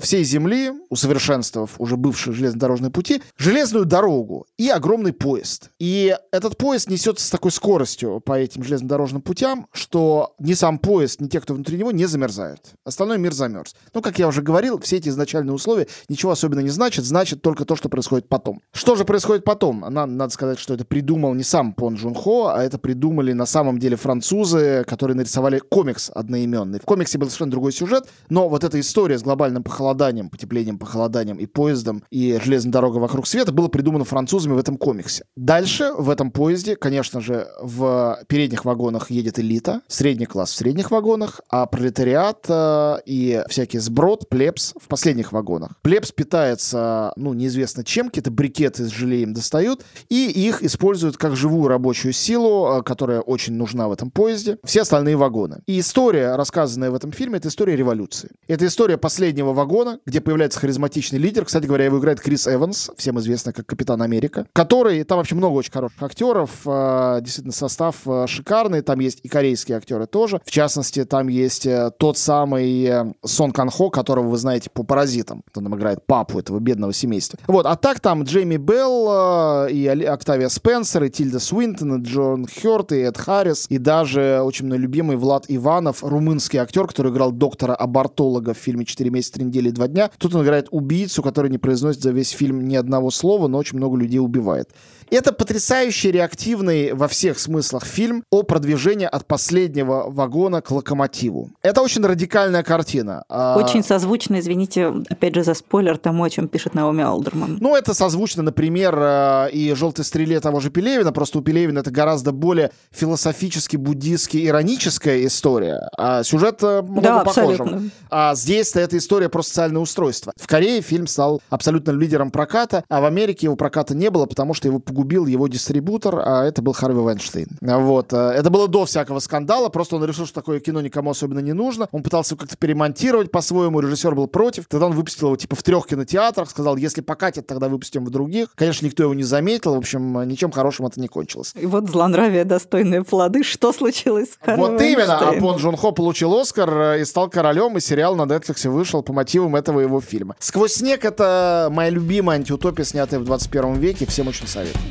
всей Земли, усовершенствовав уже бывшие железнодорожные пути, железную дорогу и огромный поезд. И этот поезд несется с такой скоростью по этим железнодорожным путям, что ни сам поезд, ни те, кто внутри него, не замерзают. Остальной мир замерз. Ну, как я уже говорил, все эти изначальные условия ничего особенно не значат, значит только то, что происходит потом. Что же происходит потом? Надо, надо сказать, что это придумал не сам Пон Джун Хо, а это придумали на самом деле французы, которые нарисовали комикс одноименный. В комиксе был совершенно другой сюжет, но вот эта история с глобальным похолоданием, потеплением, похолоданием и поездом, и железной дорогой вокруг света было придумано французами в этом комиксе. Дальше в этом поезде, конечно же, в передних вагонах едет элита, средний класс в средних вагонах, а пролетариат э, и всякий сброд, плебс в последних вагонах. Плебс питается, ну, неизвестно чем, какие-то брикеты с желеем достают, и их используют как живую рабочую силу, э, которая очень нужна в этом поезде, все остальные вагоны. И история, рассказанная в этом фильме, это история революции. Это история последнего вагона, где появляется харизматичный лидер. Кстати говоря, его играет Крис Эванс, всем известный как Капитан Америка, который, там вообще много очень хороших актеров, э, действительно состав э, шикарный, там есть и корейские актеры тоже. В частности, там есть тот самый Сон Кан Хо, которого вы знаете по «Паразитам». Он там играет папу этого бедного семейства. Вот, а так там Джейми Белл и Октавия Спенсер, и Тильда Свинтон, и Джон Хёрт, и Эд Харрис, и даже очень мой любимый Влад Иванов, румынский актер, который играл доктора-абортолога в фильме «Четыре месяца, три недели, два дня». Тут он играет убийцу, который не произносит за весь фильм ни одного слова, но очень много людей убивает. Это потрясающий реактивный во всех смыслах фильм о продвижении от последнего вагона к локомотиву. Это очень радикальная картина. А, очень созвучно, извините, опять же за спойлер тому, о чем пишет Наоми Алдерман. Ну, это созвучно, например, э, и «Желтой стреле» того же Пелевина, просто у Пелевина это гораздо более философически, буддистски, ироническая история. А сюжет э, много да, похожего. Абсолютно. А здесь эта история про социальное устройство. В Корее фильм стал абсолютно лидером проката, а в Америке его проката не было, потому что его погубил его дистрибутор, а это был Харви Вайнштейн. Вот. Э, это было до всякого скандала, просто он решил, что такое кино никому особенно не нужно. Он пытался как-то перемонтировать по-своему, режиссер был против. Тогда он выпустил его типа в трех кинотеатрах, сказал, если покатит, тогда выпустим в других. Конечно, никто его не заметил, в общем, ничем хорошим это не кончилось. И вот злонравие достойные плоды. Что случилось с Харви Вот именно, а Пон Джун Хо получил Оскар и стал королем, и сериал на Netflix вышел по мотивам этого его фильма. «Сквозь снег» — это моя любимая антиутопия, снятая в 21 веке, всем очень советую.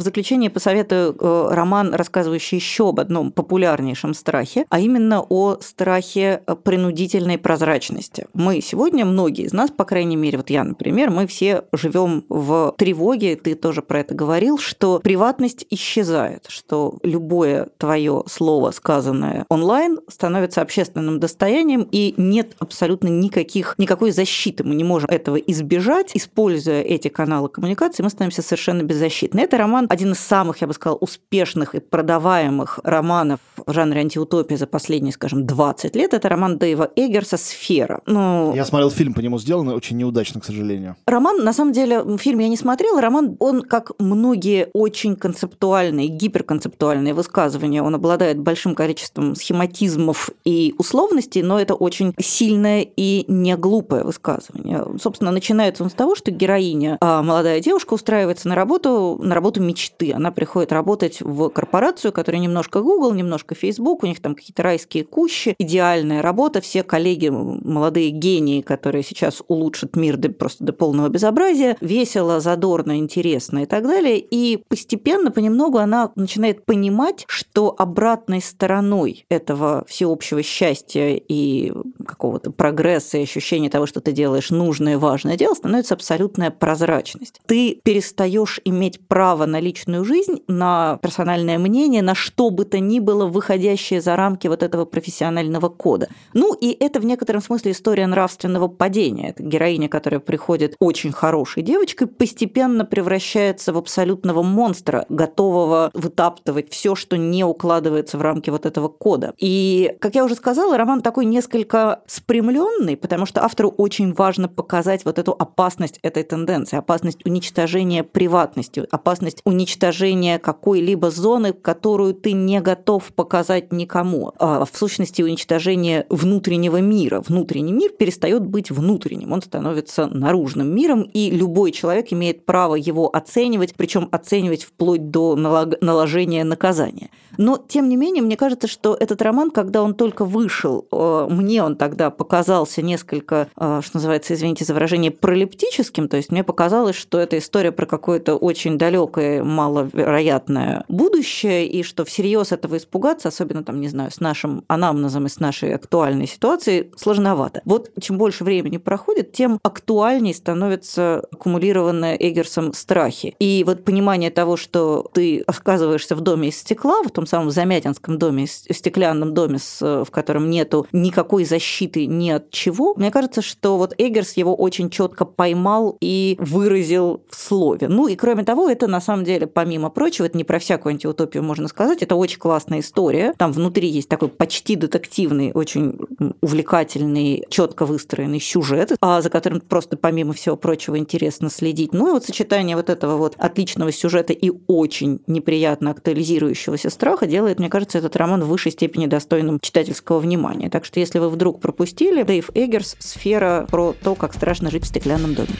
В заключение посоветую э, роман, рассказывающий еще об одном популярнейшем страхе, а именно о страхе э, принудительной прозрачности. Мы сегодня, многие из нас, по крайней мере, вот я, например, мы все живем в тревоге, ты тоже про это говорил, что приватность исчезает, что любое твое слово, сказанное онлайн, становится общественным достоянием, и нет абсолютно никаких, никакой защиты. Мы не можем этого избежать. Используя эти каналы коммуникации, мы становимся совершенно беззащитны. Это роман один из самых, я бы сказала, успешных и продаваемых романов в жанре антиутопии за последние, скажем, 20 лет. Это роман Дэйва Эггерса «Сфера». Ну, я смотрел фильм по нему сделанный, очень неудачно, к сожалению. Роман, на самом деле, фильм я не смотрела. Роман, он, как многие очень концептуальные, гиперконцептуальные высказывания, он обладает большим количеством схематизмов и условностей, но это очень сильное и не глупое высказывание. Собственно, начинается он с того, что героиня, а, молодая девушка, устраивается на работу, на работу мечты. Она приходит работать в корпорацию, которая немножко Google, немножко Facebook, у них там какие-то райские кущи, идеальная работа, все коллеги, молодые гении, которые сейчас улучшат мир до, просто до полного безобразия, весело, задорно, интересно и так далее. И постепенно, понемногу она начинает понимать, что обратной стороной этого всеобщего счастья и какого-то прогресса и ощущения того, что ты делаешь нужное важное дело, становится абсолютная прозрачность. Ты перестаешь иметь право на личную жизнь, на персональное мнение, на что бы то ни было, выходящее за рамки вот этого профессионального кода. Ну и это в некотором смысле история нравственного падения. Это героиня, которая приходит очень хорошей девочкой, постепенно превращается в абсолютного монстра, готового вытаптывать все, что не укладывается в рамки вот этого кода. И, как я уже сказала, роман такой несколько спрямленный, потому что автору очень важно показать вот эту опасность этой тенденции, опасность уничтожения приватности, опасность уничтожения какой-либо зоны, которую ты не готов показать никому. А в сущности, уничтожение внутреннего мира. Внутренний мир перестает быть внутренним, он становится наружным миром, и любой человек имеет право его оценивать, причем оценивать вплоть до наложения наказания. Но, тем не менее, мне кажется, что этот роман, когда он только вышел, э, мне он тогда показался несколько, э, что называется, извините за выражение, пролептическим, то есть мне показалось, что это история про какое-то очень далекое, маловероятное будущее, и что всерьез этого испугаться, особенно там, не знаю, с нашим анамнезом и с нашей актуальной ситуацией, сложновато. Вот чем больше времени проходит, тем актуальней становятся аккумулированные Эггерсом страхи. И вот понимание того, что ты оказываешься в доме из стекла, в том самом Замятинском доме, стеклянном доме, в котором нету никакой защиты ни от чего, мне кажется, что вот Эггерс его очень четко поймал и выразил в слове. Ну и кроме того, это на самом деле, помимо прочего, это не про всякую антиутопию можно сказать, это очень классная история. Там внутри есть такой почти детективный, очень увлекательный, четко выстроенный сюжет, а за которым просто помимо всего прочего интересно следить. Ну и вот сочетание вот этого вот отличного сюжета и очень неприятно актуализирующегося страха делает, мне кажется, этот роман в высшей степени достойным читательского внимания. Так что если вы вдруг пропустили, Дэйв Эггерс «Сфера» про то, как страшно жить в стеклянном домике.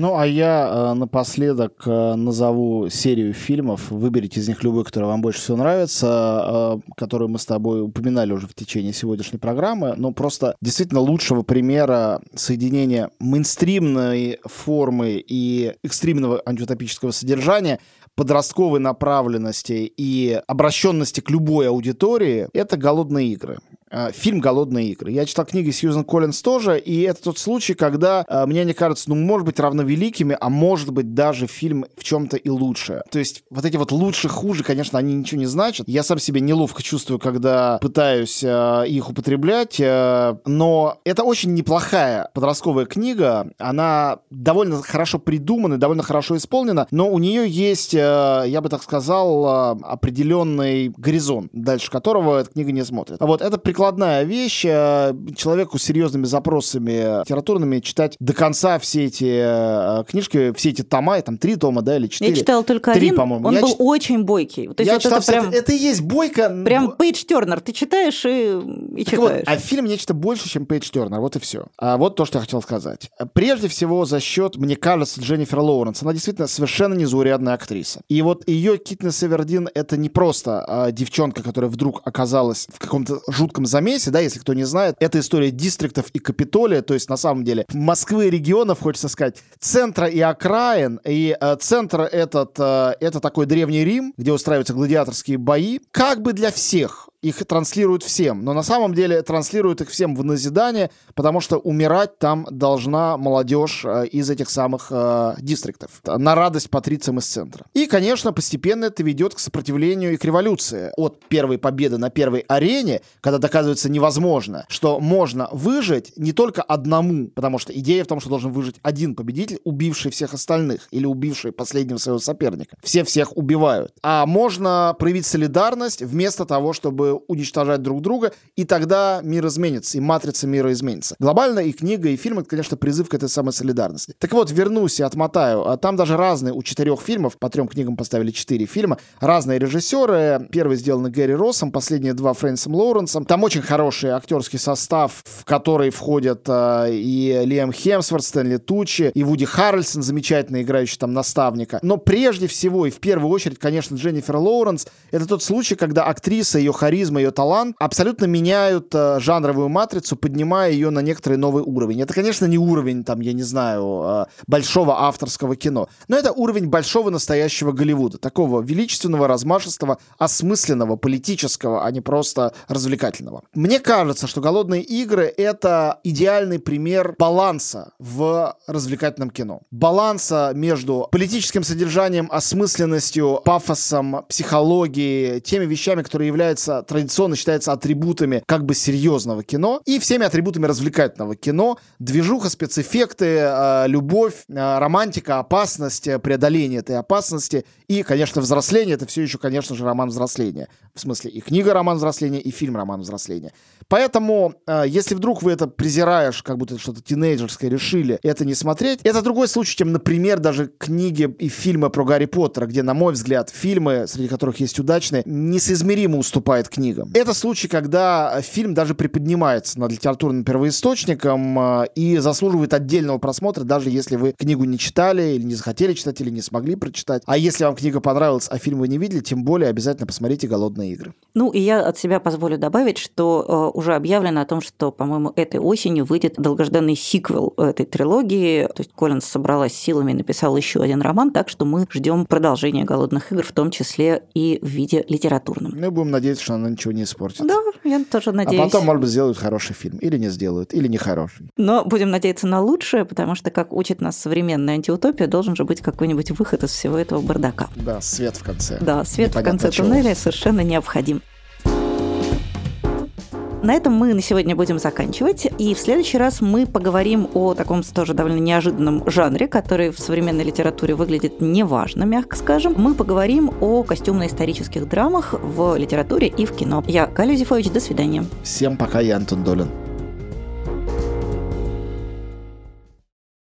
Ну, а я э, напоследок э, назову серию фильмов. Выберите из них любой, который вам больше всего нравится, э, которую мы с тобой упоминали уже в течение сегодняшней программы. Но просто действительно лучшего примера соединения мейнстримной формы и экстремного антиутопического содержания подростковой направленности и обращенности к любой аудитории — это «Голодные игры». Э, фильм «Голодные игры». Я читал книги Сьюзен Коллинз тоже, и это тот случай, когда э, мне они кажутся, ну, может быть, равновеликими, а может быть, даже фильм в чем-то и лучше. То есть вот эти вот лучше, хуже, конечно, они ничего не значат. Я сам себя неловко чувствую, когда пытаюсь э, их употреблять, э, но это очень неплохая подростковая книга. Она довольно хорошо придумана, довольно хорошо исполнена, но у нее есть, э, я бы так сказал, э, определенный горизонт, дальше которого эта книга не смотрит. Вот это прикольно прикладная вещь. Э, человеку с серьезными запросами литературными читать до конца все эти э, книжки, все эти тома, там три тома, да, или четыре. Я читал только три, один, по-моему. Он я был ч... очень бойкий. То есть я вот читал, это, прям... это, это и есть бойко. Прям Пейдж Тернер. Ты читаешь и, и так читаешь. Вот, а фильм нечто больше, чем Пейдж Тернер. Вот и все. А вот то, что я хотел сказать. Прежде всего, за счет, мне кажется, Дженнифер Лоуренс. Она действительно совершенно незаурядная актриса. И вот ее Китнес Эвердин это не просто а, девчонка, которая вдруг оказалась в каком-то жутком замесе, да, если кто не знает, это история дистриктов и Капитолия, то есть на самом деле Москвы регионов, хочется сказать, центра и окраин, и э, центр этот, э, это такой древний Рим, где устраиваются гладиаторские бои, как бы для всех, их транслируют всем, но на самом деле транслируют их всем в назидание, потому что умирать там должна молодежь э, из этих самых э, дистриктов, на радость патрициям из центра. И, конечно, постепенно это ведет к сопротивлению и к революции. От первой победы на первой арене, когда доказывается невозможно, что можно выжить не только одному, потому что идея в том, что должен выжить один победитель, убивший всех остальных или убивший последнего своего соперника. Все всех убивают. А можно проявить солидарность вместо того, чтобы уничтожать друг друга, и тогда мир изменится, и матрица мира изменится. Глобально и книга, и фильм — это, конечно, призыв к этой самой солидарности. Так вот, вернусь и отмотаю. А там даже разные, у четырех фильмов, по трем книгам поставили четыре фильма, разные режиссеры. Первый сделан Гэри Россом, последние два Фрэнсом Лоуренсом. Там очень хороший актерский состав, в который входят э, и Лиам Хемсворт, Стэнли Тучи, и Вуди Харрельсон, замечательно играющий там наставника. Но прежде всего и в первую очередь, конечно, Дженнифер Лоуренс — это тот случай, когда актриса, ее харизма харизма, ее талант абсолютно меняют э, жанровую матрицу, поднимая ее на некоторый новый уровень. Это, конечно, не уровень, там, я не знаю, э, большого авторского кино, но это уровень большого настоящего Голливуда, такого величественного, размашистого, осмысленного, политического, а не просто развлекательного. Мне кажется, что «Голодные игры» — это идеальный пример баланса в развлекательном кино. Баланса между политическим содержанием, осмысленностью, пафосом, психологией, теми вещами, которые являются традиционно считаются атрибутами как бы серьезного кино, и всеми атрибутами развлекательного кино. Движуха, спецэффекты, э, любовь, э, романтика, опасность, преодоление этой опасности и, конечно, взросление. Это все еще, конечно же, роман взросления. В смысле и книга роман взросления, и фильм роман взросления. Поэтому, э, если вдруг вы это презираешь, как будто что-то тинейджерское решили, это не смотреть, это другой случай, чем, например, даже книги и фильмы про Гарри Поттера, где, на мой взгляд, фильмы, среди которых есть удачные, несоизмеримо уступает книгам. Это случай, когда фильм даже приподнимается над литературным первоисточником э, и заслуживает отдельного просмотра, даже если вы книгу не читали, или не захотели читать, или не смогли прочитать. А если вам книга понравилась, а фильм вы не видели, тем более обязательно посмотрите «Голодные игры». Ну, и я от себя позволю добавить, что э, уже объявлено о том, что, по-моему, этой осенью выйдет долгожданный сиквел этой трилогии. То есть Коллинс собралась силами и написал еще один роман, так что мы ждем продолжения «Голодных игр», в том числе и в виде литературном. Мы будем надеяться, что она ничего не испортит. Да, я тоже надеюсь. А потом, может быть, сделают хороший фильм. Или не сделают, или не хороший. Но будем надеяться на лучшее, потому что, как учит нас современная антиутопия, должен же быть какой-нибудь выход из всего этого бардака. Да, свет в конце. Да, свет Непонятно в конце чего. туннеля совершенно необходим. На этом мы на сегодня будем заканчивать. И в следующий раз мы поговорим о таком тоже довольно неожиданном жанре, который в современной литературе выглядит неважно, мягко скажем. Мы поговорим о костюмно-исторических драмах в литературе и в кино. Я Галя Зифович, до свидания. Всем пока, я Антон Долин.